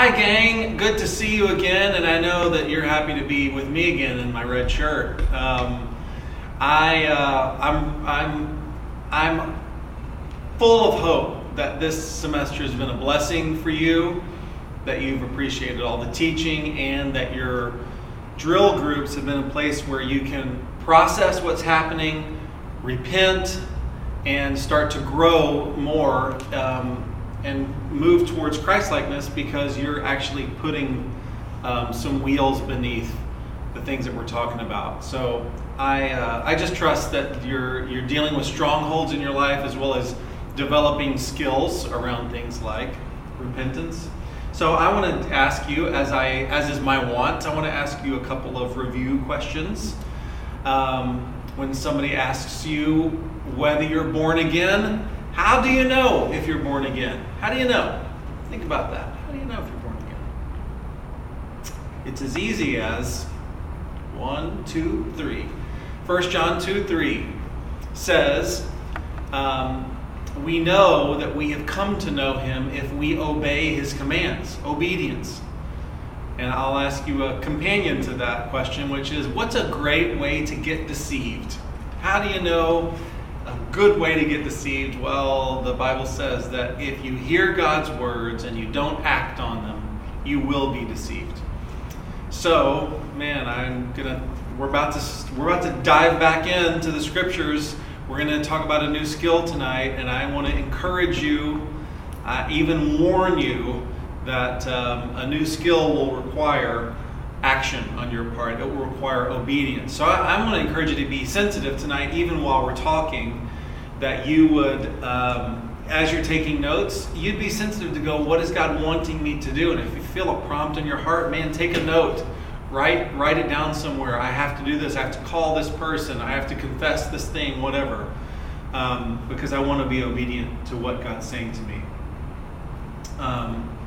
Hi, gang. Good to see you again, and I know that you're happy to be with me again in my red shirt. Um, I, uh, I'm, I'm, I'm full of hope that this semester has been a blessing for you, that you've appreciated all the teaching, and that your drill groups have been a place where you can process what's happening, repent, and start to grow more. Um, and move towards Christlikeness because you're actually putting um, some wheels beneath the things that we're talking about. So I, uh, I just trust that you're, you're dealing with strongholds in your life as well as developing skills around things like repentance. So I want to ask you, as I as is my want, I want to ask you a couple of review questions. Um, when somebody asks you whether you're born again, how do you know if you're born again? How do you know? Think about that. How do you know if you're born again? It's as easy as one, two, three. 1 John 2 3 says, um, We know that we have come to know him if we obey his commands. Obedience. And I'll ask you a companion to that question, which is what's a great way to get deceived? How do you know good way to get deceived? Well, the Bible says that if you hear God's words and you don't act on them, you will be deceived. So, man, I'm gonna we're about to we're about to dive back into the scriptures. We're to talk about a new skill tonight, and I want to encourage you, uh, even warn you that um, a new skill will require action on your part. It will require obedience. So I, I want to encourage you to be sensitive tonight, even while we're talking, that you would, um, as you're taking notes, you'd be sensitive to go, what is God wanting me to do? And if you feel a prompt in your heart, man, take a note. Write, write it down somewhere. I have to do this. I have to call this person. I have to confess this thing, whatever. Um, because I want to be obedient to what God's saying to me. Um,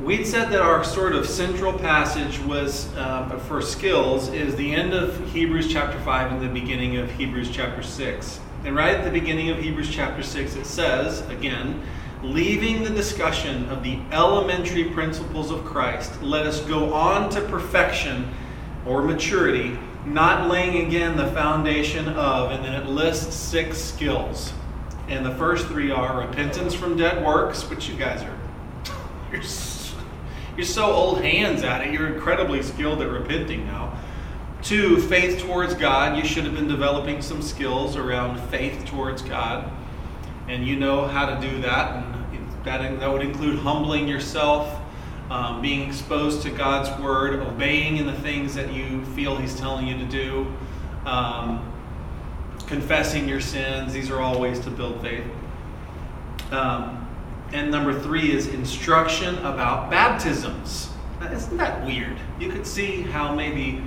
We'd said that our sort of central passage was uh, for skills is the end of Hebrews chapter 5 and the beginning of Hebrews chapter 6. And right at the beginning of Hebrews chapter 6, it says, again, leaving the discussion of the elementary principles of Christ, let us go on to perfection or maturity, not laying again the foundation of, and then it lists six skills. And the first three are repentance from dead works, which you guys are, you're you're so old hands at it. You're incredibly skilled at repenting now. Two, faith towards God. You should have been developing some skills around faith towards God. And you know how to do that. And that, that would include humbling yourself, um, being exposed to God's word, obeying in the things that you feel He's telling you to do, um, confessing your sins. These are all ways to build faith. Um, and number three is instruction about baptisms. Now, isn't that weird? You could see how maybe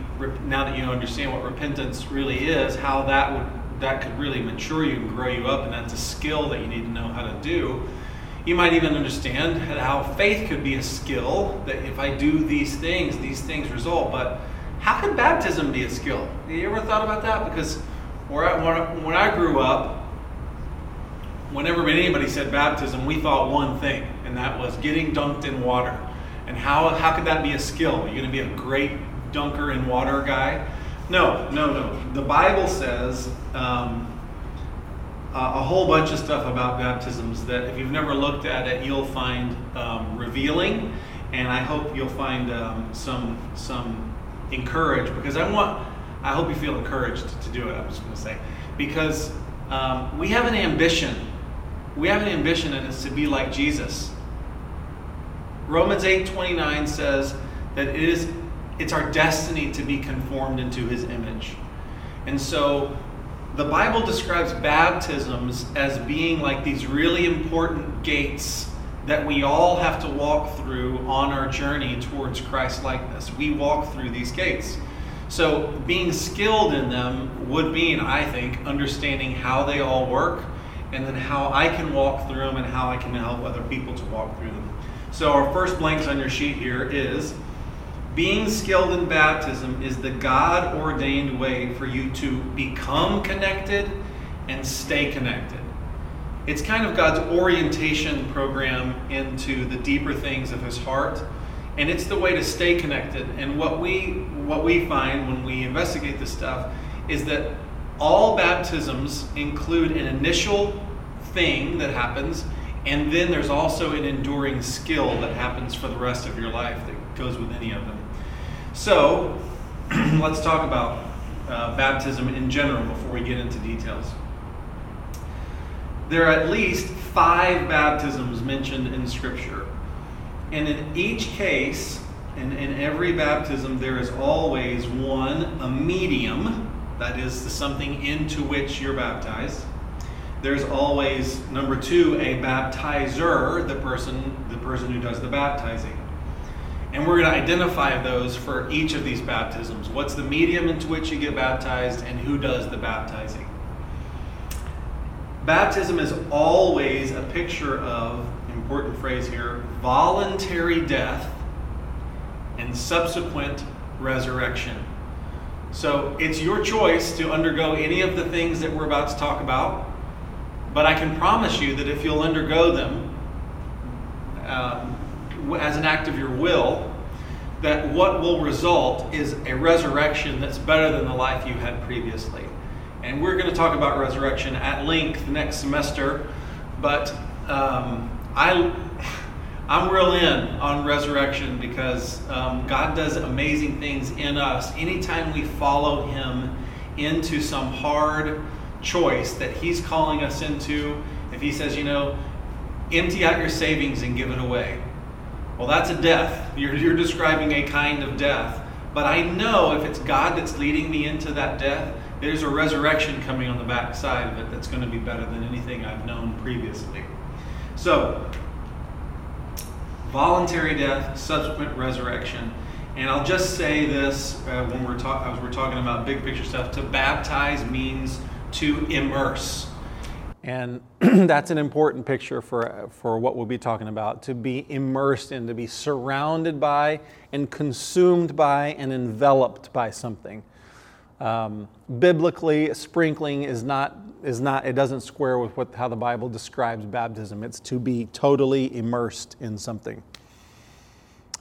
now that you understand what repentance really is, how that would that could really mature you and grow you up, and that's a skill that you need to know how to do. You might even understand how faith could be a skill that if I do these things, these things result. But how can baptism be a skill? Have you ever thought about that? Because when I grew up, whenever anybody said baptism, we thought one thing, and that was getting dunked in water. And how, how could that be a skill? Are you going to be a great dunker in water guy? No, no, no. The Bible says um, a whole bunch of stuff about baptisms that if you've never looked at it, you'll find um, revealing, and I hope you'll find um, some some encouraged because I want I hope you feel encouraged to do it. I'm just going to say because um, we have an ambition we have an ambition and it's to be like Jesus. Romans 8:29 says that it is it's our destiny to be conformed into his image. And so the Bible describes baptisms as being like these really important gates that we all have to walk through on our journey towards Christ likeness. We walk through these gates. So, being skilled in them would mean, I think, understanding how they all work and then how I can walk through them and how I can help other people to walk through them. So, our first blanks on your sheet here is being skilled in baptism is the God ordained way for you to become connected and stay connected. it's kind of God's orientation program into the deeper things of His heart, and it's the way to stay connected. And what we what we find when we investigate this stuff is that all baptisms include an initial thing that happens, and then there's also an enduring skill that happens for the rest of your life that goes with any of them. So, let's talk about uh, baptism in general before we get into details. There are at least five baptisms mentioned in Scripture. And in each case, in, in every baptism, there is always one, a medium, that is something into which you're baptized. There's always number two, a baptizer, the person, the person who does the baptizing. And we're going to identify those for each of these baptisms. What's the medium into which you get baptized, and who does the baptizing? Baptism is always a picture of, important phrase here, voluntary death and subsequent resurrection. So it's your choice to undergo any of the things that we're about to talk about, but I can promise you that if you'll undergo them um, as an act of your will, that what will result is a resurrection that's better than the life you had previously. And we're going to talk about resurrection at length next semester, but um, I I'm real in on resurrection because um, God does amazing things in us. Anytime we follow Him into some hard choice that He's calling us into, if He says, you know, empty out your savings and give it away, well, that's a death. You're, you're describing a kind of death. But I know if it's God that's leading me into that death, there's a resurrection coming on the backside of it that's going to be better than anything I've known previously. So, voluntary death, subsequent resurrection. And I'll just say this uh, when we're, we're talking about big picture stuff to baptize means to immerse. And that's an important picture for, for what we'll be talking about to be immersed in, to be surrounded by, and consumed by, and enveloped by something. Um, biblically, sprinkling is not, is not, it doesn't square with what, how the Bible describes baptism. It's to be totally immersed in something.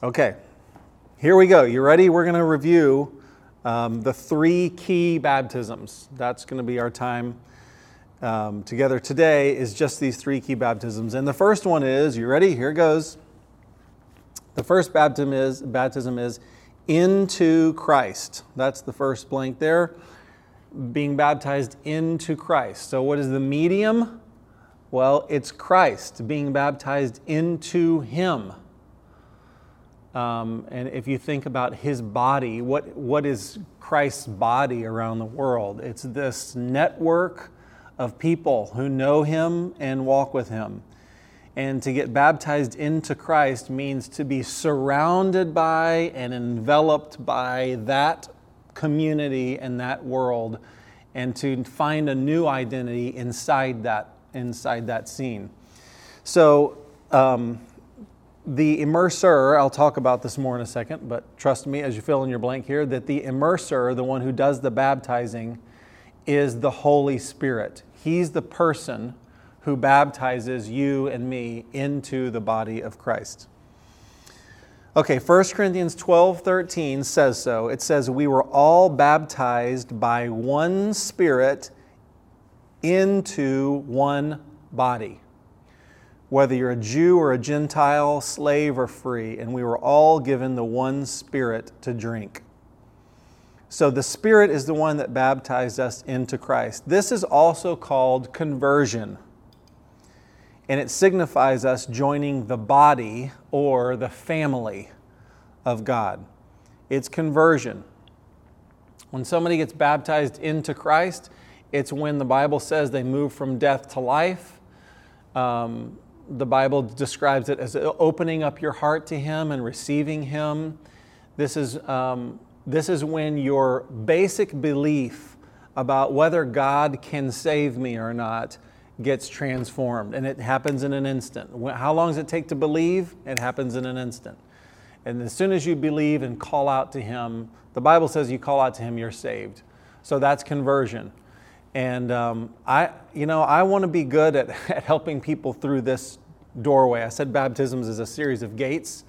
Okay, here we go. You ready? We're going to review um, the three key baptisms. That's going to be our time um, together today, is just these three key baptisms. And the first one is, you ready? Here goes. The first baptism is, baptism is into Christ. That's the first blank there. Being baptized into Christ. So, what is the medium? Well, it's Christ, being baptized into Him. Um, and if you think about His body, what, what is Christ's body around the world? It's this network of people who know Him and walk with Him. And to get baptized into Christ means to be surrounded by and enveloped by that community and that world and to find a new identity inside that, inside that scene. So, um, the immerser, I'll talk about this more in a second, but trust me as you fill in your blank here that the immerser, the one who does the baptizing, is the Holy Spirit. He's the person who baptizes you and me into the body of Christ. Okay, 1 Corinthians 12 13 says so. It says, We were all baptized by one Spirit into one body. Whether you're a Jew or a Gentile, slave or free, and we were all given the one Spirit to drink. So the Spirit is the one that baptized us into Christ. This is also called conversion and it signifies us joining the body or the family of God. It's conversion. When somebody gets baptized into Christ, it's when the Bible says they move from death to life. Um, the Bible describes it as opening up your heart to Him and receiving Him. This is, um, this is when your basic belief about whether God can save me or not gets transformed, and it happens in an instant. How long does it take to believe? It happens in an instant. And as soon as you believe and call out to Him, the Bible says you call out to Him, you're saved. So that's conversion. And um, I, you know, I want to be good at, at helping people through this doorway. I said baptisms is a series of gates.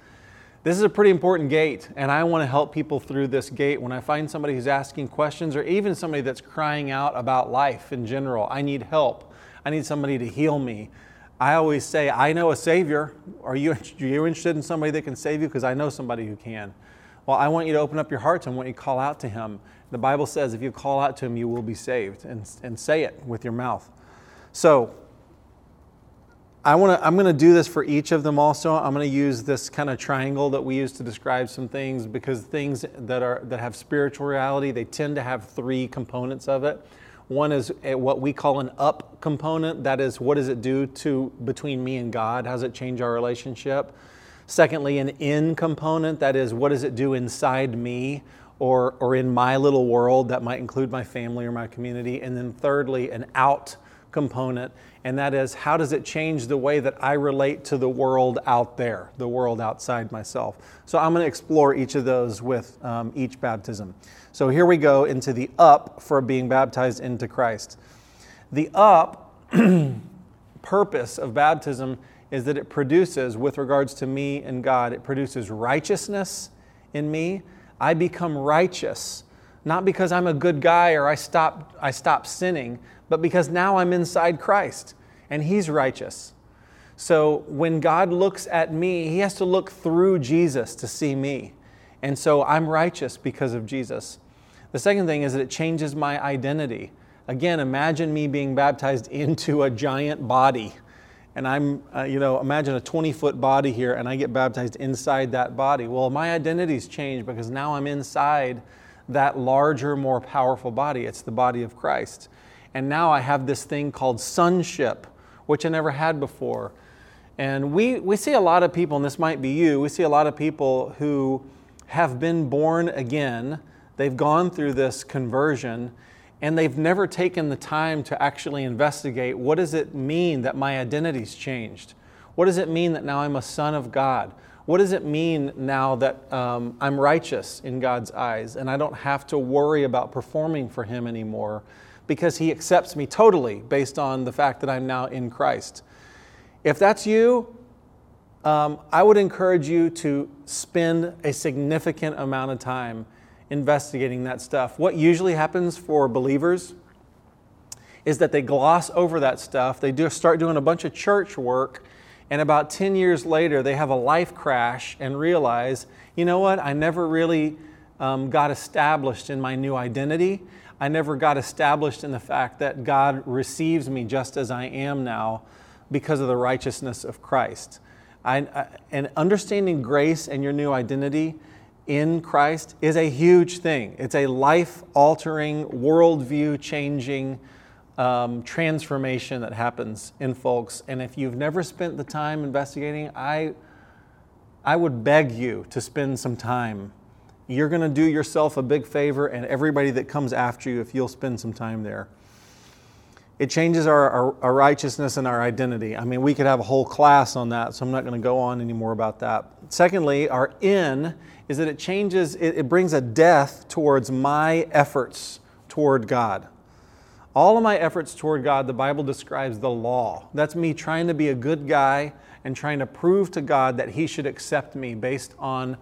This is a pretty important gate, and I want to help people through this gate. When I find somebody who's asking questions, or even somebody that's crying out about life in general, I need help. I need somebody to heal me. I always say, I know a Savior. Are you, are you interested in somebody that can save you? Because I know somebody who can. Well, I want you to open up your hearts and want you to call out to Him. The Bible says if you call out to Him, you will be saved, and, and say it with your mouth. So, I want to, I'm going to do this for each of them also. I'm going to use this kind of triangle that we use to describe some things because things that, are, that have spiritual reality, they tend to have three components of it. One is what we call an up component. That is, what does it do to between me and God? How does it change our relationship? Secondly, an in component. That is, what does it do inside me or, or in my little world? That might include my family or my community. And then thirdly, an out component, and that is how does it change the way that I relate to the world out there, the world outside myself? So I'm going to explore each of those with um, each baptism. So here we go into the up for being baptized into Christ. The up purpose of baptism is that it produces, with regards to me and God, it produces righteousness in me. I become righteous, not because I'm a good guy or I stop, I stop sinning, but because now I'm inside Christ and He's righteous. So when God looks at me, He has to look through Jesus to see me. And so I'm righteous because of Jesus. The second thing is that it changes my identity. Again, imagine me being baptized into a giant body. And I'm, uh, you know, imagine a 20 foot body here and I get baptized inside that body. Well, my identity's changed because now I'm inside that larger, more powerful body. It's the body of Christ. And now I have this thing called sonship, which I never had before. And we, we see a lot of people, and this might be you, we see a lot of people who have been born again. They've gone through this conversion, and they've never taken the time to actually investigate what does it mean that my identity's changed? What does it mean that now I'm a son of God? What does it mean now that um, I'm righteous in God's eyes and I don't have to worry about performing for Him anymore? Because He accepts me totally based on the fact that I'm now in Christ. If that's you, um, I would encourage you to spend a significant amount of time investigating that stuff. What usually happens for believers is that they gloss over that stuff. They do start doing a bunch of church work, and about 10 years later, they have a life crash and realize, you know what, I never really um, got established in my new identity. I never got established in the fact that God receives me just as I am now because of the righteousness of Christ. I, I, and understanding grace and your new identity in Christ is a huge thing. It's a life altering, worldview changing um, transformation that happens in folks. And if you've never spent the time investigating, I, I would beg you to spend some time you're going to do yourself a big favor and everybody that comes after you if you'll spend some time there. It changes our, our, our, righteousness and our identity. I mean, we could have a whole class on that, so I'm not going to go on anymore about that. Secondly, our in is that it changes, it, it brings a death towards my efforts toward God. All of my efforts toward God, the Bible describes the law. That's me trying to be a good guy and trying to prove to God that He should accept me based on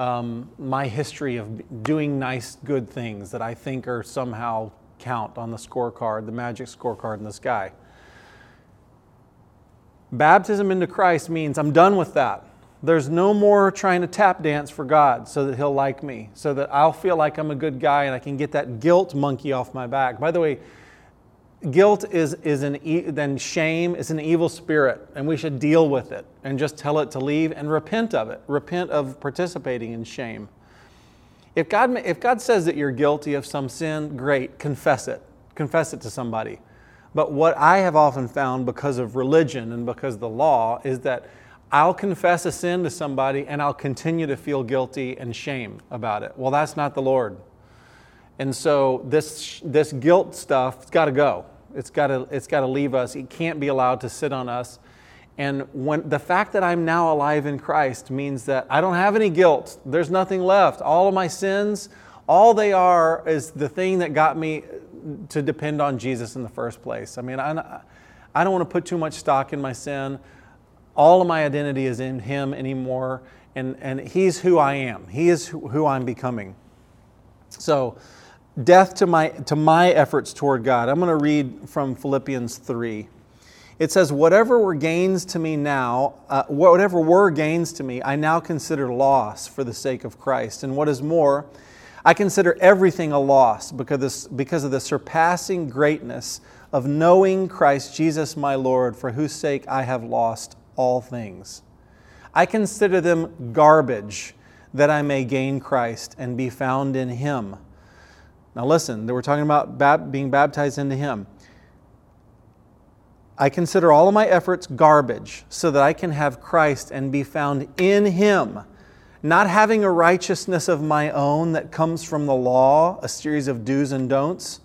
um, my history of doing nice, good things that I think are somehow count on the scorecard, the magic scorecard in the sky. Baptism into Christ means I'm done with that. There's no more trying to tap dance for God so that He'll like me, so that I'll feel like I'm a good guy and I can get that guilt monkey off my back. By the way, guilt is, is an e- then shame is an evil spirit and we should deal with it and just tell it to leave and repent of it. Repent of participating in shame. If god if god says that you're guilty of some sin great confess it. Confess it to somebody. But what i have often found because of religion and because of the law is that i'll confess a sin to somebody and i'll continue to feel guilty and shame about it. Well that's not the lord and so this, this guilt stuff, it's got to go. It's got to it's got to leave us. It can't be allowed to sit on us. And when the fact that I'm now alive in Christ means that I don't have any guilt. There's nothing left. All of my sins, all they are is the thing that got me to depend on Jesus in the first place. I mean, I, I don't want to put too much stock in my sin. All of my identity is in Him anymore, and, and He's who I am. He is who I'm becoming. So, death to my, to my efforts toward God. I'm going to read from Philippians 3. It says, Whatever were gains to me now, uh, whatever were gains to me, I now consider loss for the sake of Christ. And what is more, I consider everything a loss because, because of the surpassing greatness of knowing Christ Jesus my Lord, for whose sake I have lost all things. I consider them garbage that I may gain Christ and be found in Him. Now, listen, we're talking about being baptized into Him. I consider all of my efforts garbage so that I can have Christ and be found in Him, not having a righteousness of my own that comes from the law, a series of do's and don'ts,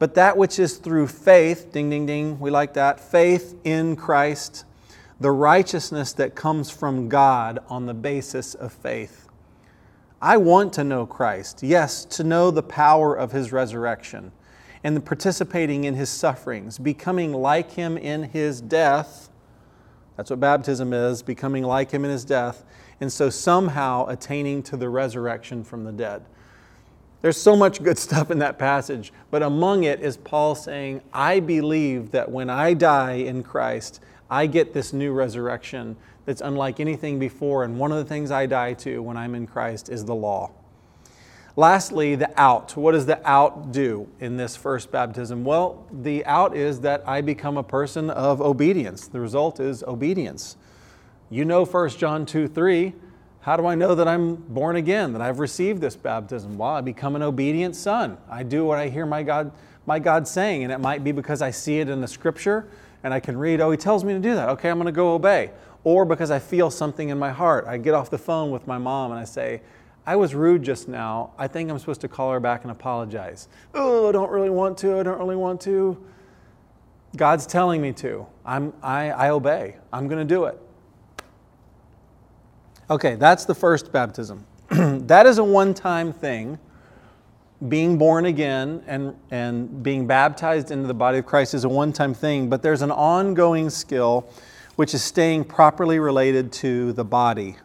but that which is through faith, ding, ding, ding, we like that, faith in Christ, the righteousness that comes from God on the basis of faith. I want to know Christ, yes, to know the power of His resurrection and participating in his sufferings, becoming like him in his death. That's what baptism is, becoming like him in his death, and so somehow attaining to the resurrection from the dead. There's so much good stuff in that passage, but among it is Paul saying, I believe that when I die in Christ, I get this new resurrection that's unlike anything before. And one of the things I die to when I'm in Christ is the law. Lastly, the out. What does the out do in this first baptism? Well, the out is that I become a person of obedience. The result is obedience. You know 1 John 2 3. How do I know that I'm born again, that I've received this baptism? Well, I become an obedient son. I do what I hear my God, my God saying, and it might be because I see it in the scripture and I can read, oh, he tells me to do that. Okay, I'm going to go obey. Or because I feel something in my heart. I get off the phone with my mom and I say, I was rude just now. I think I'm supposed to call her back and apologize. Oh, I don't really want to. I don't really want to. God's telling me to. I'm, I, I obey. I'm going to do it. Okay, that's the first baptism. that is a one time thing. Being born again and, and being baptized into the body of Christ is a one time thing, but there's an ongoing skill which is staying properly related to the body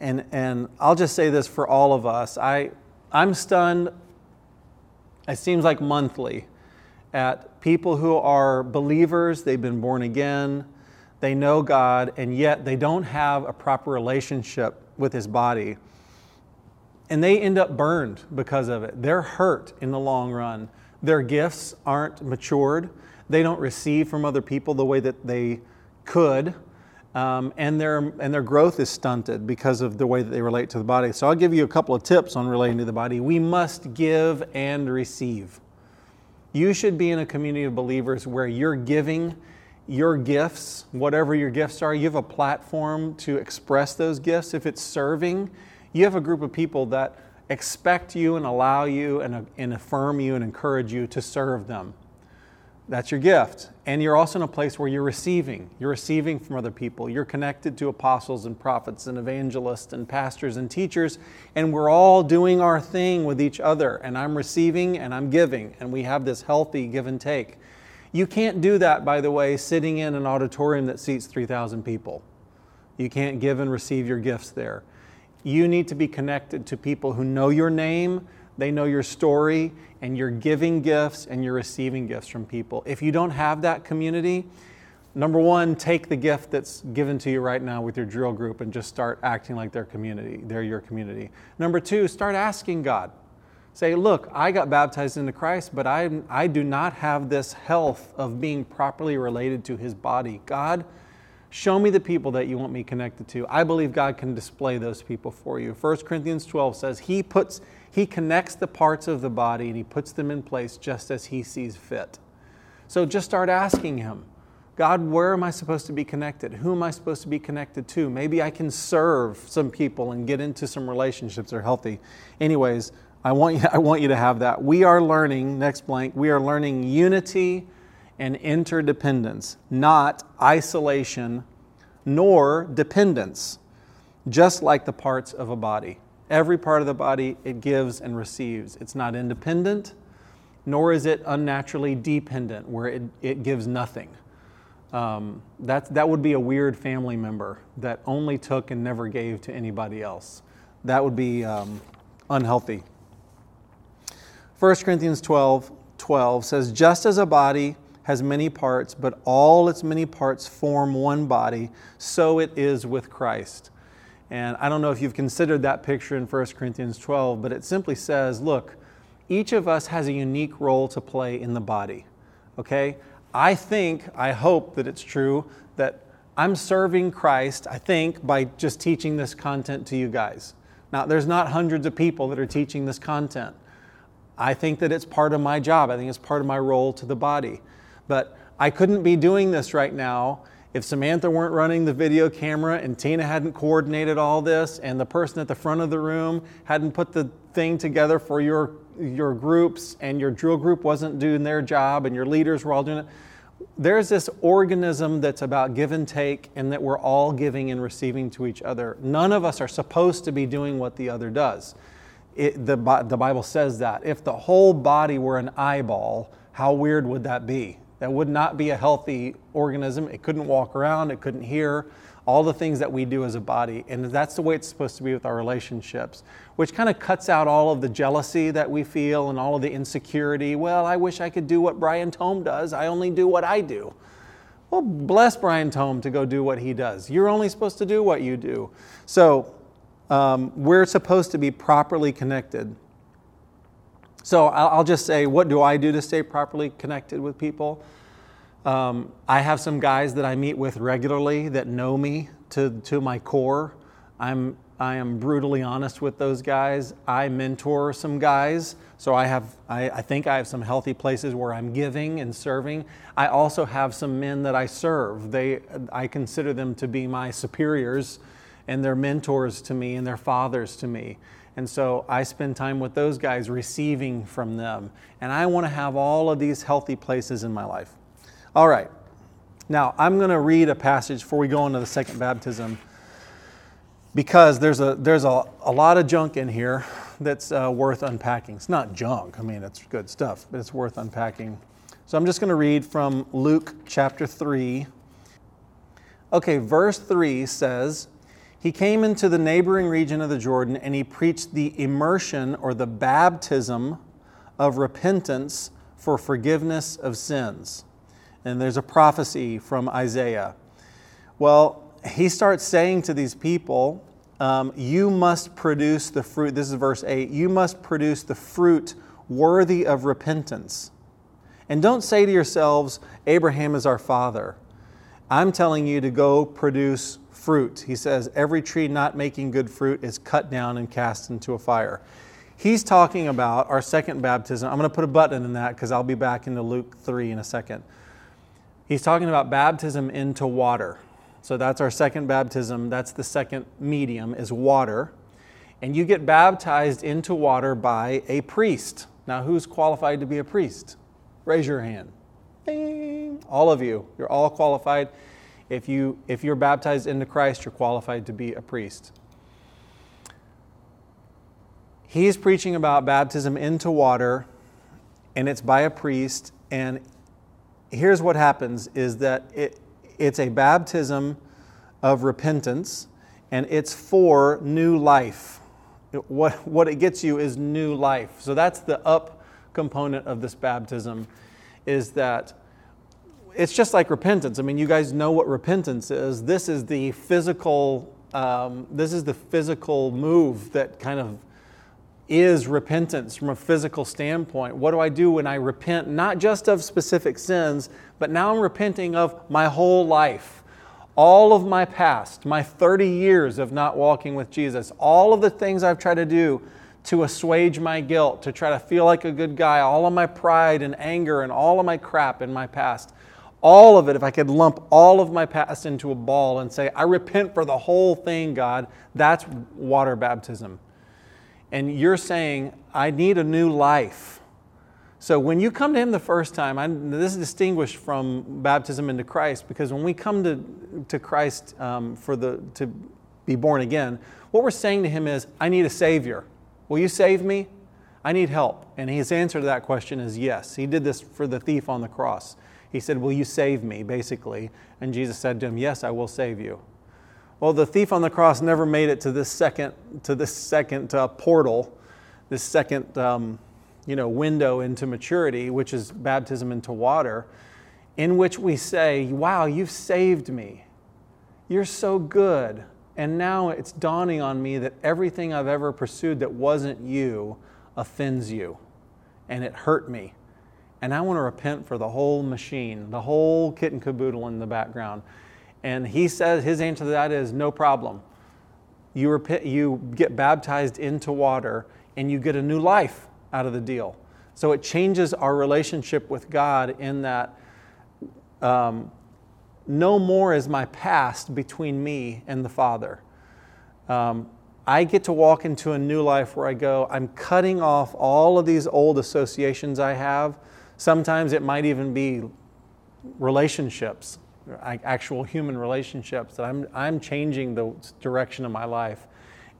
and, and I'll just say this for all of us. I, I'm stunned, it seems like monthly, at people who are believers, they've been born again, they know God, and yet they don't have a proper relationship with His body. And they end up burned because of it. They're hurt in the long run. Their gifts aren't matured. They don't receive from other people the way that they could um, and, their, and their growth is stunted because of the way that they relate to the body. So I'll give you a couple of tips on relating to the body. We must give and receive. You should be in a community of believers where you're giving your gifts, whatever your gifts are, you have a platform to express those gifts. If it's serving, you have a group of people that expect you and allow you and, and affirm you and encourage you to serve them. That's your gift. And you're also in a place where you're receiving. You're receiving from other people. You're connected to apostles and prophets and evangelists and pastors and teachers. And we're all doing our thing with each other. And I'm receiving and I'm giving. And we have this healthy give and take. You can't do that, by the way, sitting in an auditorium that seats 3,000 people. You can't give and receive your gifts there. You need to be connected to people who know your name, they know your story, and you're giving gifts and you're receiving gifts from people. If you don't have that community, number one, take the gift that's given to you right now with your drill group and just start acting like their community. They're your community. Number two, start asking God. Say, look, I got baptized into Christ, but I, I do not have this health of being properly related to his body. God, show me the people that you want me connected to. I believe God can display those people for you. 1 Corinthians 12 says, He puts he connects the parts of the body and He puts them in place just as He sees fit. So just start asking Him God, where am I supposed to be connected? Who am I supposed to be connected to? Maybe I can serve some people and get into some relationships that are healthy. Anyways, I want you, I want you to have that. We are learning, next blank, we are learning unity and interdependence, not isolation nor dependence, just like the parts of a body. Every part of the body, it gives and receives. It's not independent, nor is it unnaturally dependent, where it, it gives nothing. Um, that, that would be a weird family member that only took and never gave to anybody else. That would be um, unhealthy. 1 Corinthians 12 12 says, Just as a body has many parts, but all its many parts form one body, so it is with Christ. And I don't know if you've considered that picture in 1 Corinthians 12, but it simply says, look, each of us has a unique role to play in the body. Okay? I think, I hope that it's true that I'm serving Christ, I think, by just teaching this content to you guys. Now, there's not hundreds of people that are teaching this content. I think that it's part of my job. I think it's part of my role to the body. But I couldn't be doing this right now if Samantha weren't running the video camera and Tina hadn't coordinated all this and the person at the front of the room hadn't put the thing together for your your groups and your drill group wasn't doing their job and your leaders were all doing it there's this organism that's about give and take and that we're all giving and receiving to each other. None of us are supposed to be doing what the other does. It, the, the bible says that. If the whole body were an eyeball how weird would that be that would not be a healthy organism. It couldn't walk around, it couldn't hear, all the things that we do as a body. And that's the way it's supposed to be with our relationships, which kind of cuts out all of the jealousy that we feel and all of the insecurity. Well, I wish I could do what Brian Tome does, I only do what I do. Well, bless Brian Tome to go do what he does. You're only supposed to do what you do. So, um, we're supposed to be properly connected. So I'll just say, what do I do to stay properly connected with people? Um, I have some guys that I meet with regularly that know me to, to my core. I'm, I am brutally honest with those guys. I mentor some guys, so I have I, I think I have some healthy places where I'm giving and serving. I also have some men that I serve. They I consider them to be my superiors and they're mentors to me and they're fathers to me. And so I spend time with those guys receiving from them. And I want to have all of these healthy places in my life. All right. Now, I'm going to read a passage before we go into the second baptism because there's a, there's a, a lot of junk in here that's uh, worth unpacking. It's not junk, I mean, it's good stuff, but it's worth unpacking. So I'm just going to read from Luke chapter 3. Okay, verse 3 says, he came into the neighboring region of the Jordan and he preached the immersion or the baptism of repentance for forgiveness of sins. And there's a prophecy from Isaiah. Well, he starts saying to these people, um, You must produce the fruit. This is verse 8. You must produce the fruit worthy of repentance. And don't say to yourselves, Abraham is our father. I'm telling you to go produce fruit. He says, Every tree not making good fruit is cut down and cast into a fire. He's talking about our second baptism. I'm going to put a button in that because I'll be back into Luke 3 in a second. He's talking about baptism into water. So that's our second baptism. That's the second medium, is water. And you get baptized into water by a priest. Now, who's qualified to be a priest? Raise your hand. Ding. All of you. You're all qualified if, you, if you're baptized into Christ, you're qualified to be a priest. He's preaching about baptism into water, and it's by a priest. And here's what happens is that it, it's a baptism of repentance, and it's for new life. What, what it gets you is new life. So that's the up component of this baptism, is that it's just like repentance. I mean, you guys know what repentance is. This is the physical. Um, this is the physical move that kind of is repentance from a physical standpoint. What do I do when I repent, not just of specific sins, but now I'm repenting of my whole life, all of my past, my 30 years of not walking with Jesus, all of the things I've tried to do to assuage my guilt, to try to feel like a good guy, all of my pride and anger and all of my crap in my past all of it, if I could lump all of my past into a ball and say, I repent for the whole thing, God, that's water baptism. And you're saying, I need a new life. So when you come to Him the first time, I, this is distinguished from baptism into Christ because when we come to, to Christ um, for the, to be born again, what we're saying to him is, I need a Savior. Will you save me? I need help. And his answer to that question is yes. He did this for the thief on the cross. He said, Will you save me? basically. And Jesus said to him, Yes, I will save you. Well, the thief on the cross never made it to this second, to this second uh, portal, this second um, you know, window into maturity, which is baptism into water, in which we say, Wow, you've saved me. You're so good. And now it's dawning on me that everything I've ever pursued that wasn't you offends you. And it hurt me. And I want to repent for the whole machine, the whole kit and caboodle in the background. And he says his answer to that is no problem. You, repent, you get baptized into water and you get a new life out of the deal. So it changes our relationship with God in that um, no more is my past between me and the Father. Um, I get to walk into a new life where I go, I'm cutting off all of these old associations I have. Sometimes it might even be relationships, actual human relationships, that I'm, I'm changing the direction of my life.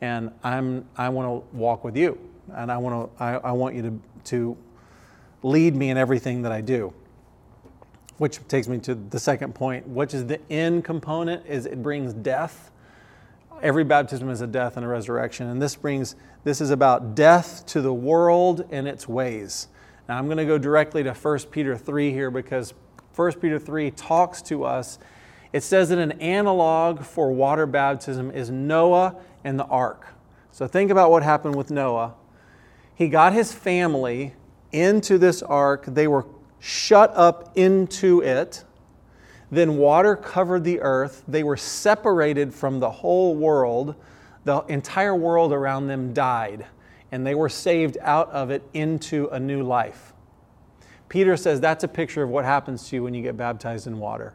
And I'm, I want to walk with you. And I want, to, I, I want you to, to lead me in everything that I do which takes me to the second point, which is the end component is it brings death. Every baptism is a death and a resurrection, and this brings this is about death to the world and its ways. Now I'm going to go directly to 1 Peter 3 here because 1 Peter 3 talks to us. It says that an analog for water baptism is Noah and the ark. So think about what happened with Noah. He got his family into this ark. They were shut up into it. Then water covered the earth. They were separated from the whole world. The entire world around them died, and they were saved out of it into a new life. Peter says that's a picture of what happens to you when you get baptized in water.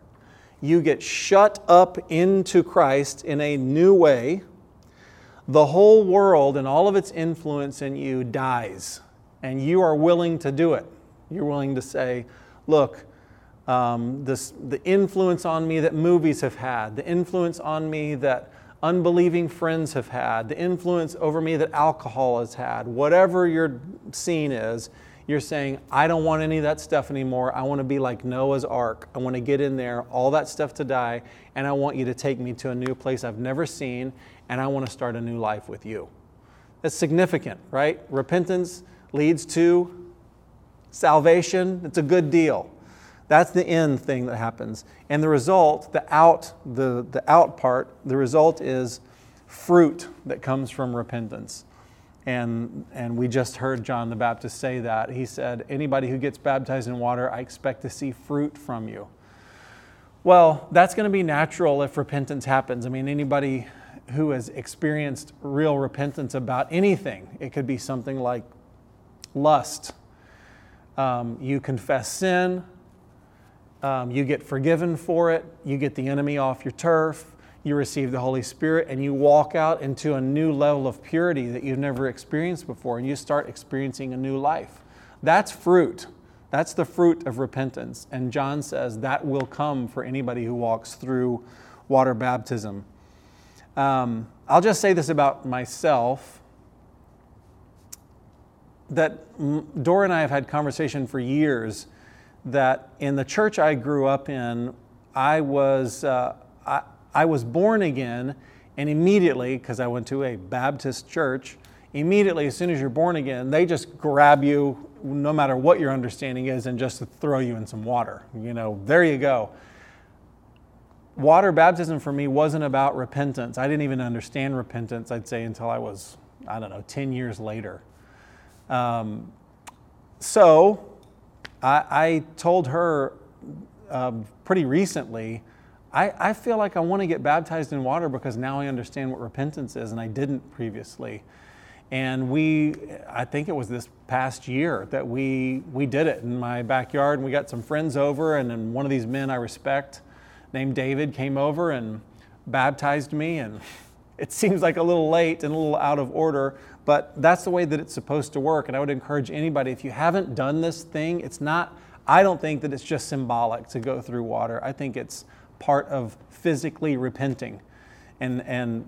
You get shut up into Christ in a new way. The whole world and all of its influence in you dies, and you are willing to do it. You're willing to say, look, um, this, the influence on me that movies have had, the influence on me that unbelieving friends have had, the influence over me that alcohol has had, whatever your scene is, you're saying, I don't want any of that stuff anymore. I want to be like Noah's ark. I want to get in there, all that stuff to die, and I want you to take me to a new place I've never seen, and I want to start a new life with you. That's significant, right? Repentance leads to salvation, it's a good deal. That's the end thing that happens. And the result, the out, the, the out part, the result is fruit that comes from repentance. And, and we just heard John the Baptist say that. He said, Anybody who gets baptized in water, I expect to see fruit from you. Well, that's going to be natural if repentance happens. I mean, anybody who has experienced real repentance about anything, it could be something like lust um, you confess sin, um, you get forgiven for it, you get the enemy off your turf, you receive the Holy Spirit, and you walk out into a new level of purity that you've never experienced before, and you start experiencing a new life. That's fruit. That's the fruit of repentance. And John says that will come for anybody who walks through water baptism. Um, I'll just say this about myself that Dora and I have had conversation for years that in the church I grew up in, I was, uh, I, I was born again, and immediately, because I went to a Baptist church, immediately, as soon as you're born again, they just grab you, no matter what your understanding is, and just throw you in some water. You know, there you go. Water baptism for me wasn't about repentance. I didn't even understand repentance, I'd say, until I was, I don't know, 10 years later. Um, so I, I, told her um, pretty recently, I, I feel like I want to get baptized in water because now I understand what repentance is, and I didn't previously. And we, I think it was this past year that we, we did it in my backyard, and we got some friends over, and then one of these men I respect, named David, came over and baptized me, and it seems like a little late and a little out of order, but that's the way that it's supposed to work. And I would encourage anybody, if you haven't done this thing, it's not, I don't think that it's just symbolic to go through water. I think it's part of physically repenting and, and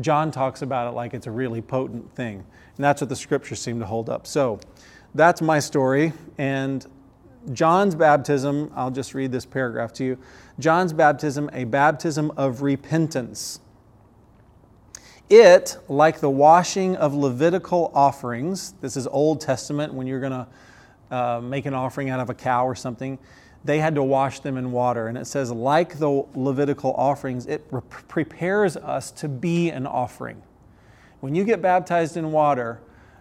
John talks about it like it's a really potent thing. And that's what the scriptures seem to hold up. So that's my story. And John's baptism, I'll just read this paragraph to you. John's baptism, a baptism of repentance. It, like the washing of Levitical offerings, this is Old Testament when you're going to uh, make an offering out of a cow or something, they had to wash them in water. And it says, like the Levitical offerings, it re- prepares us to be an offering. When you get baptized in water,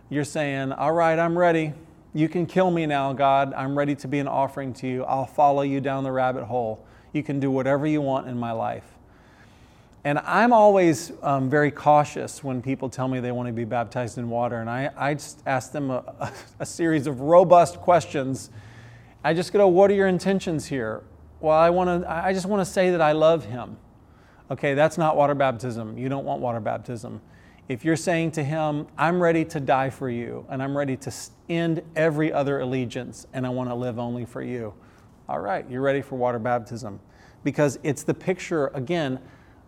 you're saying, All right, I'm ready. You can kill me now, God. I'm ready to be an offering to you. I'll follow you down the rabbit hole. You can do whatever you want in my life. And I'm always um, very cautious when people tell me they want to be baptized in water. And I, I just ask them a, a series of robust questions. I just go, What are your intentions here? Well, I, want to, I just want to say that I love him. Okay, that's not water baptism. You don't want water baptism. If you're saying to him, I'm ready to die for you, and I'm ready to end every other allegiance, and I want to live only for you, all right, you're ready for water baptism. Because it's the picture, again,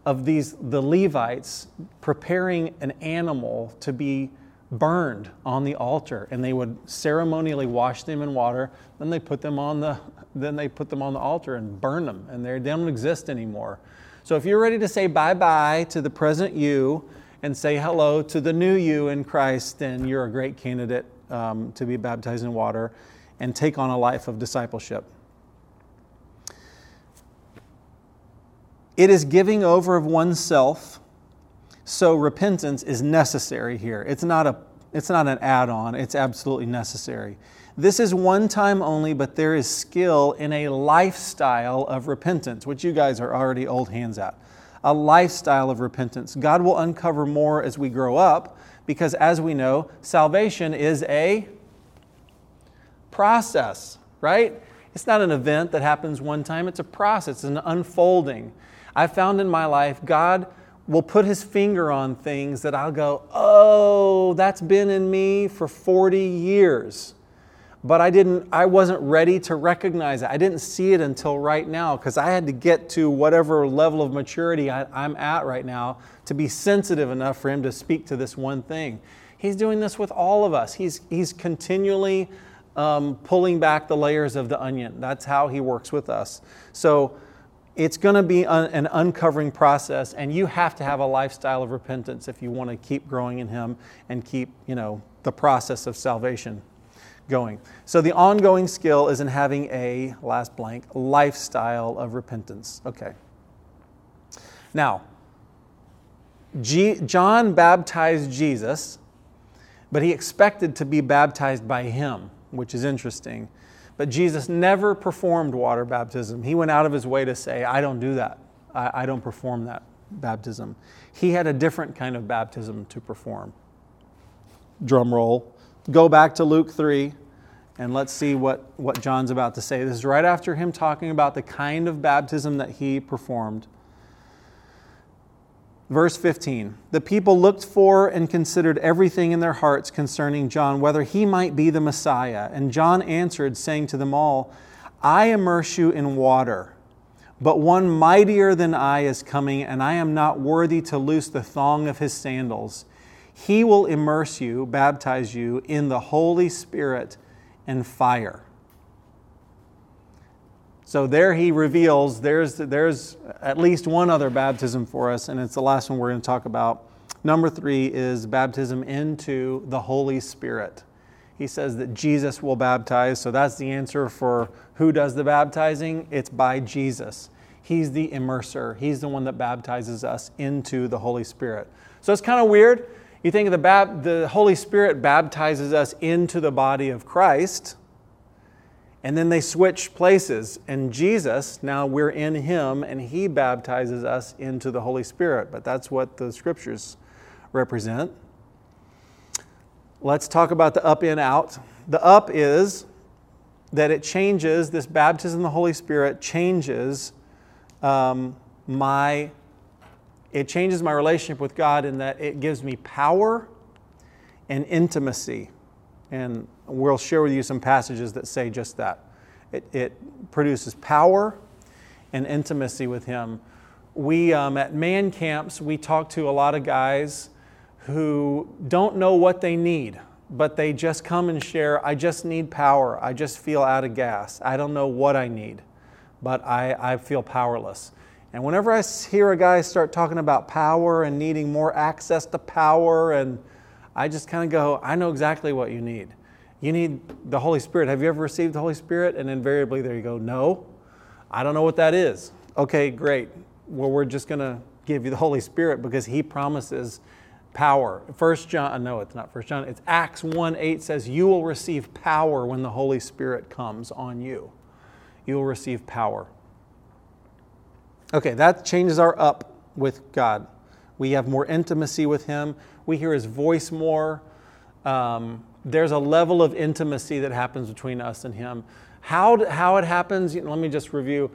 of these the Levites preparing an animal to be burned on the altar. And they would ceremonially wash them in water. Then they put them on the then they put them on the altar and burn them. And they don't exist anymore. So if you're ready to say bye-bye to the present you and say hello to the new you in christ then you're a great candidate um, to be baptized in water and take on a life of discipleship It is giving over of oneself. So repentance is necessary here. It's not, a, it's not an add on, it's absolutely necessary. This is one time only, but there is skill in a lifestyle of repentance, which you guys are already old hands at. A lifestyle of repentance. God will uncover more as we grow up because, as we know, salvation is a process, right? It's not an event that happens one time, it's a process, it's an unfolding. I found in my life, God will put his finger on things that I'll go, oh, that's been in me for 40 years. But I didn't, I wasn't ready to recognize it. I didn't see it until right now because I had to get to whatever level of maturity I, am at right now to be sensitive enough for him to speak to this one thing. He's doing this with all of us. He's, he's continually um, pulling back the layers of the onion. That's how he works with us. So, it's going to be an uncovering process and you have to have a lifestyle of repentance if you want to keep growing in him and keep you know the process of salvation going. So the ongoing skill is in having a last blank lifestyle of repentance. Okay. Now G- john baptized jesus but he expected to be baptized by him which is interesting but Jesus never performed water baptism. He went out of his way to say, I don't do that. I, I don't perform that baptism. He had a different kind of baptism to perform. Drum roll. Go back to Luke 3 and let's see what, what John's about to say. This is right after him talking about the kind of baptism that he performed. Verse 15 The people looked for and considered everything in their hearts concerning John, whether he might be the Messiah. And John answered, saying to them all, I immerse you in water, but one mightier than I is coming, and I am not worthy to loose the thong of his sandals. He will immerse you, baptize you in the Holy Spirit and fire. So there he reveals there's, there's at least one other baptism for us, and it's the last one we're going to talk about. Number three is baptism into the Holy Spirit. He says that Jesus will baptize, so that's the answer for who does the baptizing. It's by Jesus. He's the immerser, He's the one that baptizes us into the Holy Spirit. So it's kind of weird. You think the, the Holy Spirit baptizes us into the body of Christ and then they switch places. And Jesus, now we're in Him, and He baptizes us into the Holy Spirit. But that's what the scriptures represent. Let's talk about the up in out. The up is that it changes, this baptism in the Holy Spirit changes um, my. It changes my relationship with God in that it gives me power and intimacy. And we'll share with you some passages that say just that. It, it produces power and intimacy with Him. We um, at man camps we talk to a lot of guys who don't know what they need but they just come and share i just need power. I just feel out of gas. I don't know what i need but i, I feel powerless. And whenever i hear a guy start talking about power and needing more access to power and i just kind of go i know exactly what you need you need the holy spirit have you ever received the holy spirit and invariably there you go no i don't know what that is okay great well, we're just going to give you the Holy Spirit because He promises power. First John, no, it's not First John. It's Acts 1 8 says, You will receive power when the Holy Spirit comes on you. You will receive power. Okay, that changes our up with God. We have more intimacy with Him. We hear His voice more. Um, there's a level of intimacy that happens between us and Him. How, how it happens, let me just review.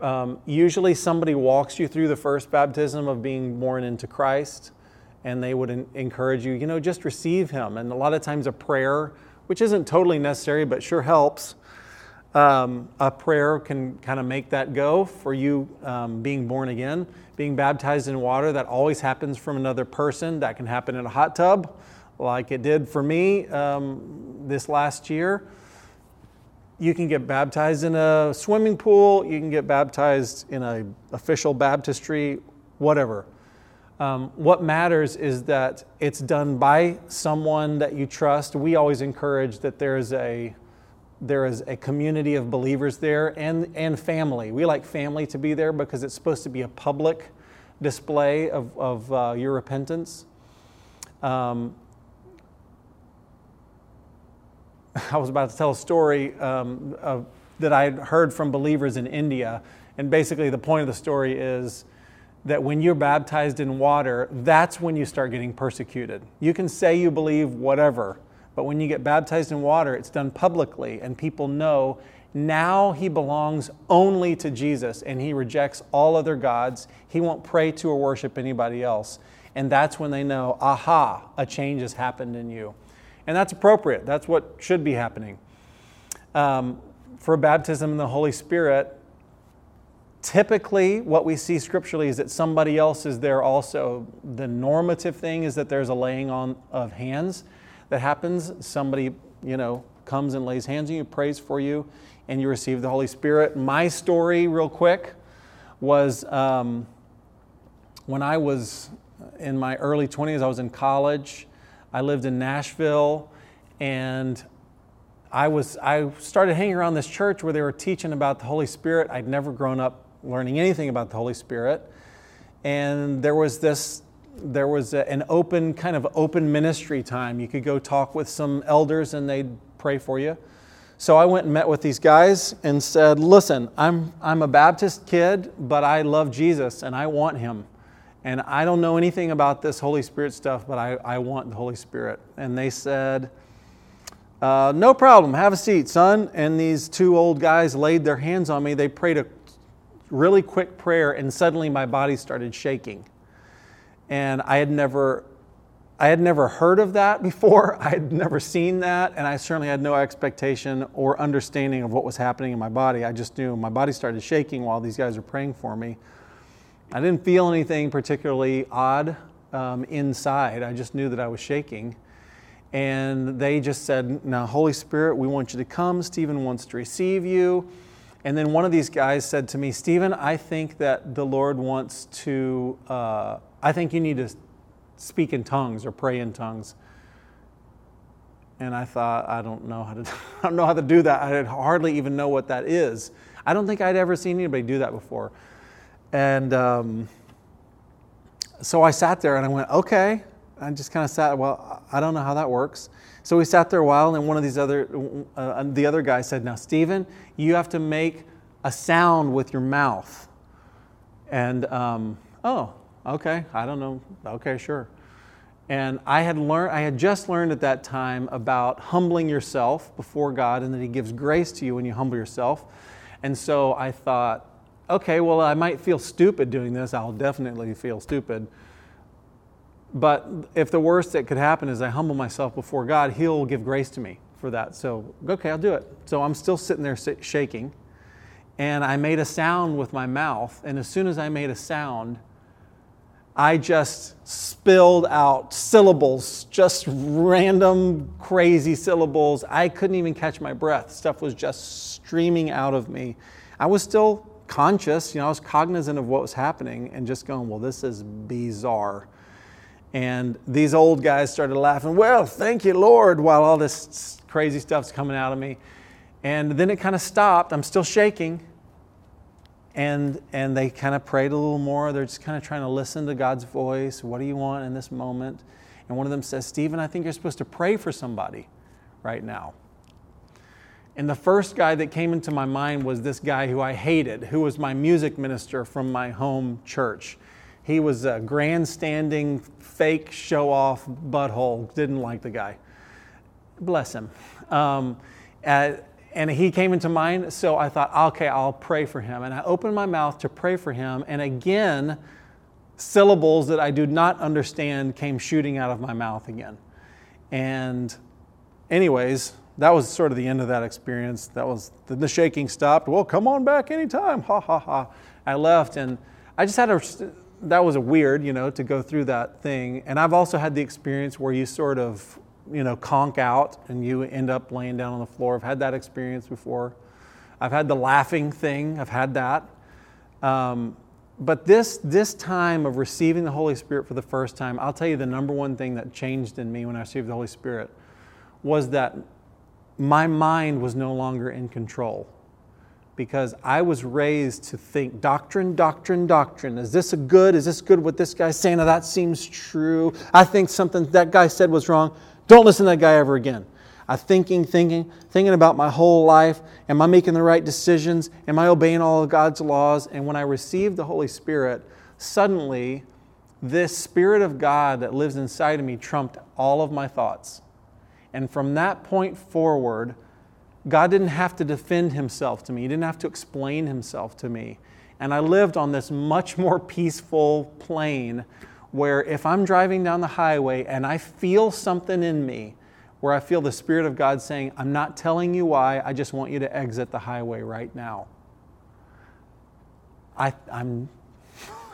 Um, usually, somebody walks you through the first baptism of being born into Christ, and they would in- encourage you, you know, just receive Him. And a lot of times, a prayer, which isn't totally necessary but sure helps, um, a prayer can kind of make that go for you um, being born again. Being baptized in water, that always happens from another person. That can happen in a hot tub, like it did for me um, this last year you can get baptized in a swimming pool, you can get baptized in an official baptistry, whatever. Um, what matters is that it's done by someone that you trust. We always encourage that there is a there is a community of believers there and, and family. We like family to be there because it's supposed to be a public display of, of uh, your repentance. Um, I was about to tell a story um, of, that I had heard from believers in India. And basically, the point of the story is that when you're baptized in water, that's when you start getting persecuted. You can say you believe whatever, but when you get baptized in water, it's done publicly, and people know now he belongs only to Jesus and he rejects all other gods. He won't pray to or worship anybody else. And that's when they know, aha, a change has happened in you. And that's appropriate. That's what should be happening. Um, for baptism in the Holy Spirit, typically what we see scripturally is that somebody else is there also. The normative thing is that there's a laying on of hands that happens. Somebody, you know, comes and lays hands on you, prays for you, and you receive the Holy Spirit. My story, real quick, was um, when I was in my early 20s, I was in college I lived in Nashville, and I was I started hanging around this church where they were teaching about the Holy Spirit. I'd never grown up learning anything about the Holy Spirit, and there was this there was a, an open kind of open ministry time. You could go talk with some elders, and they'd pray for you. So I went and met with these guys and said, "Listen, I'm I'm a Baptist kid, but I love Jesus and I want Him." and I don't know anything about this Holy Spirit stuff, but I, I want the Holy Spirit. And they said, uh, No problem, have a seat, son. And these two old guys laid their hands on me. They prayed a really quick prayer, and suddenly my body started shaking. And I had never. I had never heard of that before. I had never seen that, and I certainly had no expectation or understanding of what was happening in my body. I just knew my body started shaking while these guys were praying for me. I didn't feel anything particularly odd um, inside. I just knew that I was shaking. And they just said, Now, Holy Spirit, we want you to come. Stephen wants to receive you. And then one of these guys said to me, Stephen, I think that the Lord wants to, uh, I think you need to speak in tongues or pray in tongues. And I thought, I don't know how to, I don't know how to do that. I hardly even know what that is. I don't think I'd ever seen anybody do that before. And um, so I sat there and I went, okay. I just kind of sat, well, I don't know how that works. So we sat there a while, and one of these other, uh, the other guy said, now, Stephen, you have to make a sound with your mouth. And, um, oh, okay, I don't know. Okay, sure. And I had learned, I had just learned at that time about humbling yourself before God and that He gives grace to you when you humble yourself. And so I thought, okay, well, I might feel stupid doing this. I'll definitely feel stupid. But if the worst that could happen is I humble myself before God, He'll give grace to me for that. So, okay, I'll do it. So I'm still sitting there shaking. and I made a sound with my mouth. And as soon as I made a sound, I just spilled out syllables, just random crazy syllables. I couldn't even catch my breath. Stuff was just streaming out of me. I was still conscious, you know, I was cognizant of what was happening and just going, well, this is bizarre. And these old guys started laughing, well, thank you, Lord, while all this crazy stuff's coming out of me. And then it kind of stopped. I'm still shaking and and they kind of prayed a little more. They're just kind of trying to listen to god's voice. What do you want in this moment? And one of them says stephen i think you're supposed to pray for somebody right now. And the first guy that came into my mind was this guy who i hated who was my music minister from my home church. He was a grandstanding fake show off butthole. Didn't like the guy. Bless him. Um, and he came into mind, so I thought, okay, I'll pray for him. And I opened my mouth to pray for him, and again, syllables that I do not understand came shooting out of my mouth again. And, anyways, that was sort of the end of that experience. That was the shaking stopped. Well, come on back anytime. Ha ha ha. I left, and I just had a. That was a weird, you know, to go through that thing. And I've also had the experience where you sort of you know, conk out and you end up laying down on the floor. I've had that experience before. I've had the laughing thing, I've had that. Um, but this, this time of receiving the Holy Spirit for the first time, I'll tell you the number one thing that changed in me when I received the Holy Spirit was that my mind was no longer in control because I was raised to think doctrine, doctrine, doctrine. Is this a good? Is this good what this guy's saying? Now that seems true. I think something that guy said was wrong. Don't listen to that guy ever again. I'm thinking, thinking, thinking about my whole life. Am I making the right decisions? Am I obeying all of God's laws? And when I received the Holy Spirit, suddenly this Spirit of God that lives inside of me trumped all of my thoughts. And from that point forward, God didn't have to defend himself to me, He didn't have to explain himself to me. And I lived on this much more peaceful plane where if I'm driving down the highway and I feel something in me, where I feel the Spirit of God saying, I'm not telling you why, I just want you to exit the highway right now. I, am I'm,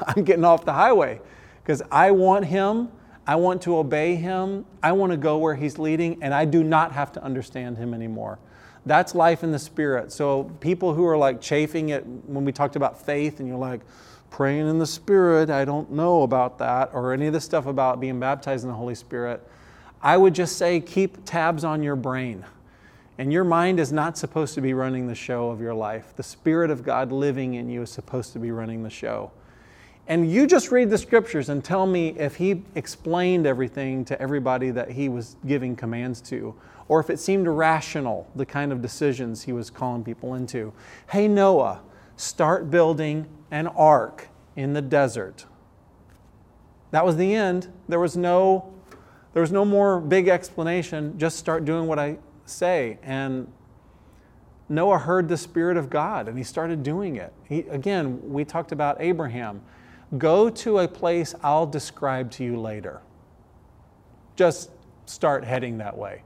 I'm getting off the highway because I want Him. I want to obey Him. I want to go where He's leading, and I do not have to understand Him anymore. That's life in the Spirit. So, people who are like chafing it when we talked about faith, and you're like, praying in the Spirit, I don't know about that, or any of the stuff about being baptized in the Holy Spirit, I would just say keep tabs on your brain. And your mind is not supposed to be running the show of your life. The Spirit of God living in you is supposed to be running the show. And you just read the scriptures and tell me if he explained everything to everybody that he was giving commands to, or if it seemed rational, the kind of decisions he was calling people into. Hey, Noah, start building an ark in the desert. That was the end. There was no there was no more big explanation. Just start doing what I say. And Noah heard the Spirit of God and he started doing it. He, again, we talked about Abraham. Go to a place I'll describe to you later. Just start heading that way.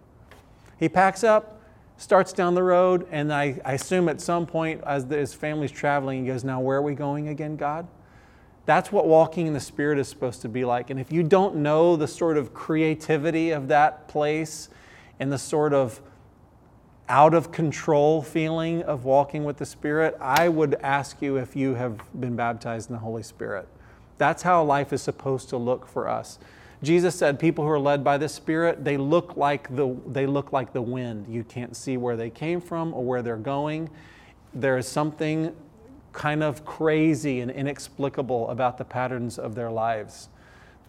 He packs up, starts down the road, and I, I assume at some point as his family's traveling, he goes, Now, where are we going again, God? That's what walking in the Spirit is supposed to be like. And if you don't know the sort of creativity of that place and the sort of out of control feeling of walking with the Spirit, I would ask you if you have been baptized in the Holy Spirit. That's how life is supposed to look for us. Jesus said people who are led by the Spirit, they look like the, they look like the wind. You can't see where they came from or where they're going. There is something kind of crazy and inexplicable about the patterns of their lives.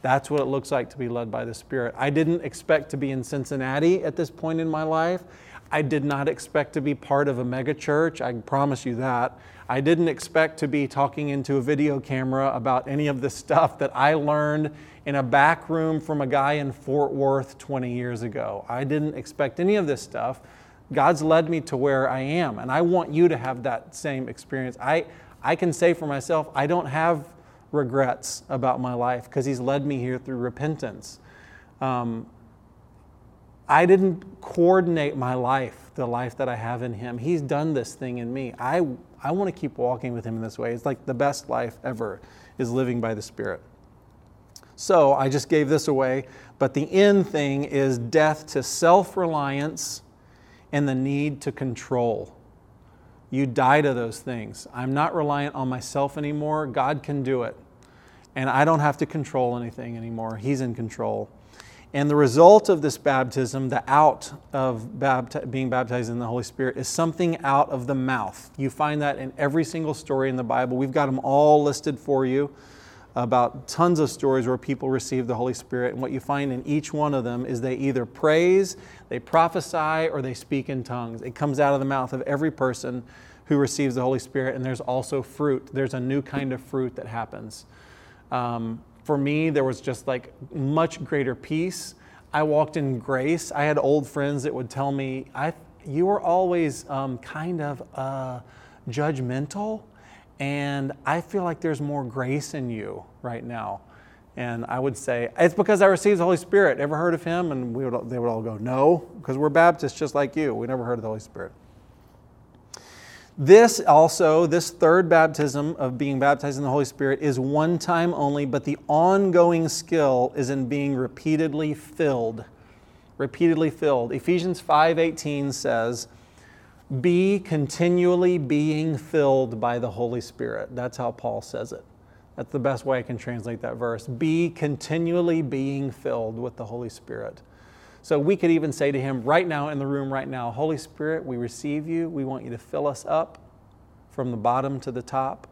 That's what it looks like to be led by the Spirit. I didn't expect to be in Cincinnati at this point in my life. I did not expect to be part of a megachurch. I promise you that. I didn't expect to be talking into a video camera about any of the stuff that I learned in a back room from a guy in Fort Worth 20 years ago. I didn't expect any of this stuff. God's led me to where I am, and I want you to have that same experience. I, I can say for myself, I don't have regrets about my life because He's led me here through repentance. Um, I didn't coordinate my life, the life that I have in Him. He's done this thing in me. I, I want to keep walking with Him in this way. It's like the best life ever is living by the Spirit. So I just gave this away, but the end thing is death to self reliance and the need to control. You die to those things. I'm not reliant on myself anymore. God can do it. And I don't have to control anything anymore. He's in control. And the result of this baptism, the out of bapti- being baptized in the Holy Spirit, is something out of the mouth. You find that in every single story in the Bible. We've got them all listed for you about tons of stories where people receive the Holy Spirit. And what you find in each one of them is they either praise, they prophesy, or they speak in tongues. It comes out of the mouth of every person who receives the Holy Spirit. And there's also fruit, there's a new kind of fruit that happens. Um, for me, there was just like much greater peace. I walked in grace. I had old friends that would tell me, I, You were always um, kind of uh, judgmental and I feel like there's more grace in you right now. And I would say, it's because I received the Holy Spirit. Ever heard of him? And we would, they would all go, no, because we're Baptists just like you. We never heard of the Holy Spirit. This also, this third baptism of being baptized in the Holy Spirit is one time only, but the ongoing skill is in being repeatedly filled. Repeatedly filled. Ephesians 5:18 says, be continually being filled by the Holy Spirit. That's how Paul says it. That's the best way I can translate that verse. Be continually being filled with the Holy Spirit. So we could even say to him right now in the room, right now, Holy Spirit, we receive you. We want you to fill us up from the bottom to the top.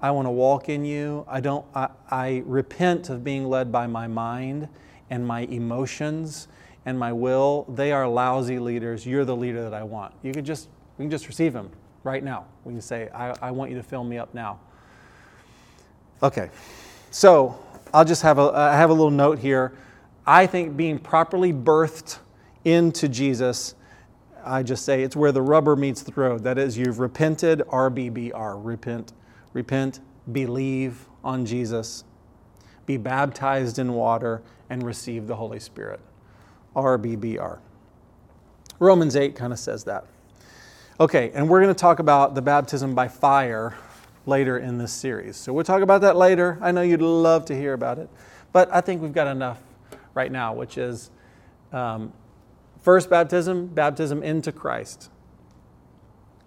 I want to walk in you. I don't I, I repent of being led by my mind and my emotions and my will, they are lousy leaders. You're the leader that I want. You can just, we can just receive him right now. We can say, I, I want you to fill me up now. Okay, so I'll just have a, I have a little note here. I think being properly birthed into Jesus, I just say it's where the rubber meets the road. That is, you've repented, RBBR, repent, repent, believe on Jesus, be baptized in water, and receive the Holy Spirit. RBBR. Romans 8 kind of says that. Okay, and we're going to talk about the baptism by fire later in this series. So we'll talk about that later. I know you'd love to hear about it, but I think we've got enough right now, which is um, first baptism, baptism into Christ.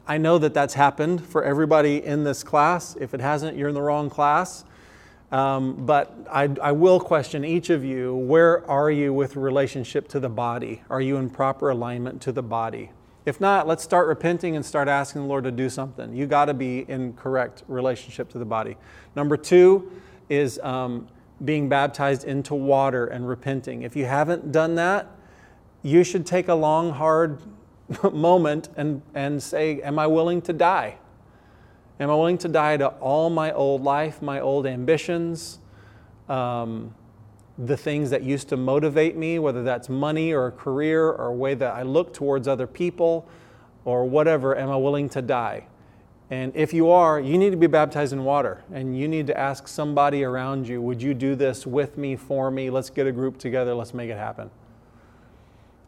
I know that that's happened for everybody in this class. If it hasn't, you're in the wrong class. Um, but I, I, will question each of you where are you with relationship to the body? Are you in proper alignment to the body? If not, let's start repenting and start asking the Lord to do something. You got to be in correct relationship to the body. Number two is um, being baptized into water and repenting. If you haven't done that, you should take a long, hard moment and, and say, Am I willing to die? Am I willing to die to all my old life, my old ambitions, um, the things that used to motivate me, whether that's money or a career or a way that I look towards other people or whatever? Am I willing to die? And if you are, you need to be baptized in water and you need to ask somebody around you, Would you do this with me, for me? Let's get a group together, let's make it happen.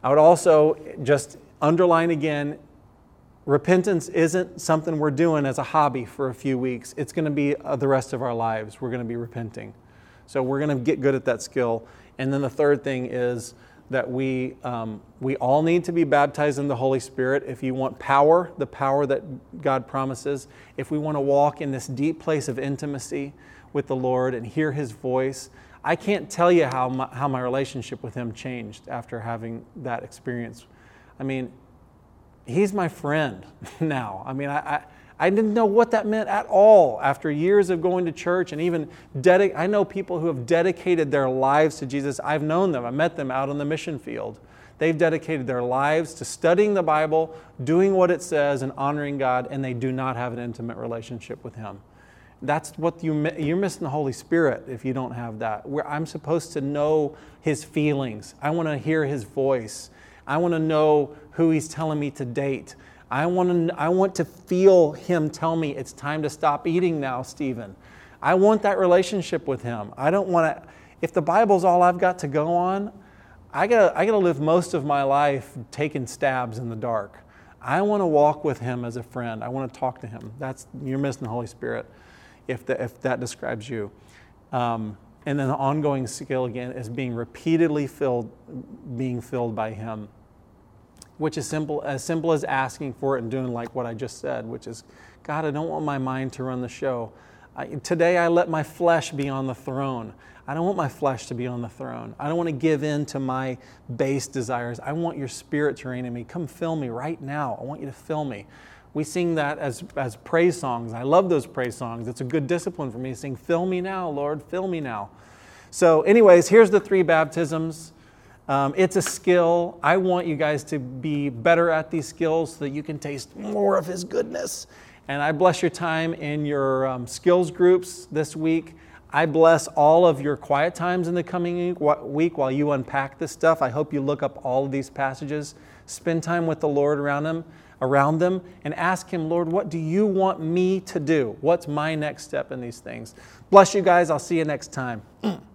I would also just underline again repentance isn't something we're doing as a hobby for a few weeks. It's going to be uh, the rest of our lives. We're going to be repenting. So we're going to get good at that skill. And then the third thing is that we, um, we all need to be baptized in the Holy Spirit. If you want power, the power that God promises, if we want to walk in this deep place of intimacy with the Lord and hear His voice, I can't tell you how my, how my relationship with Him changed after having that experience. I mean, he's my friend now. I mean, I, I, I, didn't know what that meant at all after years of going to church and even dedic- I know people who have dedicated their lives to Jesus. I've known them, I met them out on the mission field. They've dedicated their lives to studying the Bible, doing what it says, and honoring God, and they do not have an intimate relationship with Him. That's what you, you're missing the Holy Spirit if you don't have that. Where I'm supposed to know His feelings, I want to hear His voice. I want to know who He's telling me to date. I want to, I want to feel Him tell me it's time to stop eating now, Stephen. I want that relationship with Him. I don't want to, if the Bible's all I've got to go on, I gotta, I gotta live most of my life taking stabs in the dark. I want to walk with him as a friend. I want to talk to him. That's you're missing the Holy Spirit, if, the, if that describes you. Um, and then the ongoing skill again is being repeatedly filled, being filled by Him, which is simple as simple as asking for it and doing like what I just said, which is, God, I don't want my mind to run the show. I, today I let my flesh be on the throne. I don't want my flesh to be on the throne. I don't want to give in to my base desires. I want your spirit to reign in me. Come fill me right now. I want you to fill me. We sing that as, as praise songs. I love those praise songs. It's a good discipline for me to sing, Fill me now, Lord, fill me now. So, anyways, here's the three baptisms. Um, it's a skill. I want you guys to be better at these skills so that you can taste more of His goodness. And I bless your time in your um, skills groups this week. I bless all of your quiet times in the coming week while you unpack this stuff. I hope you look up all of these passages, spend time with the Lord around them, around them, and ask Him, Lord, what do you want me to do? What's my next step in these things? Bless you guys. I'll see you next time.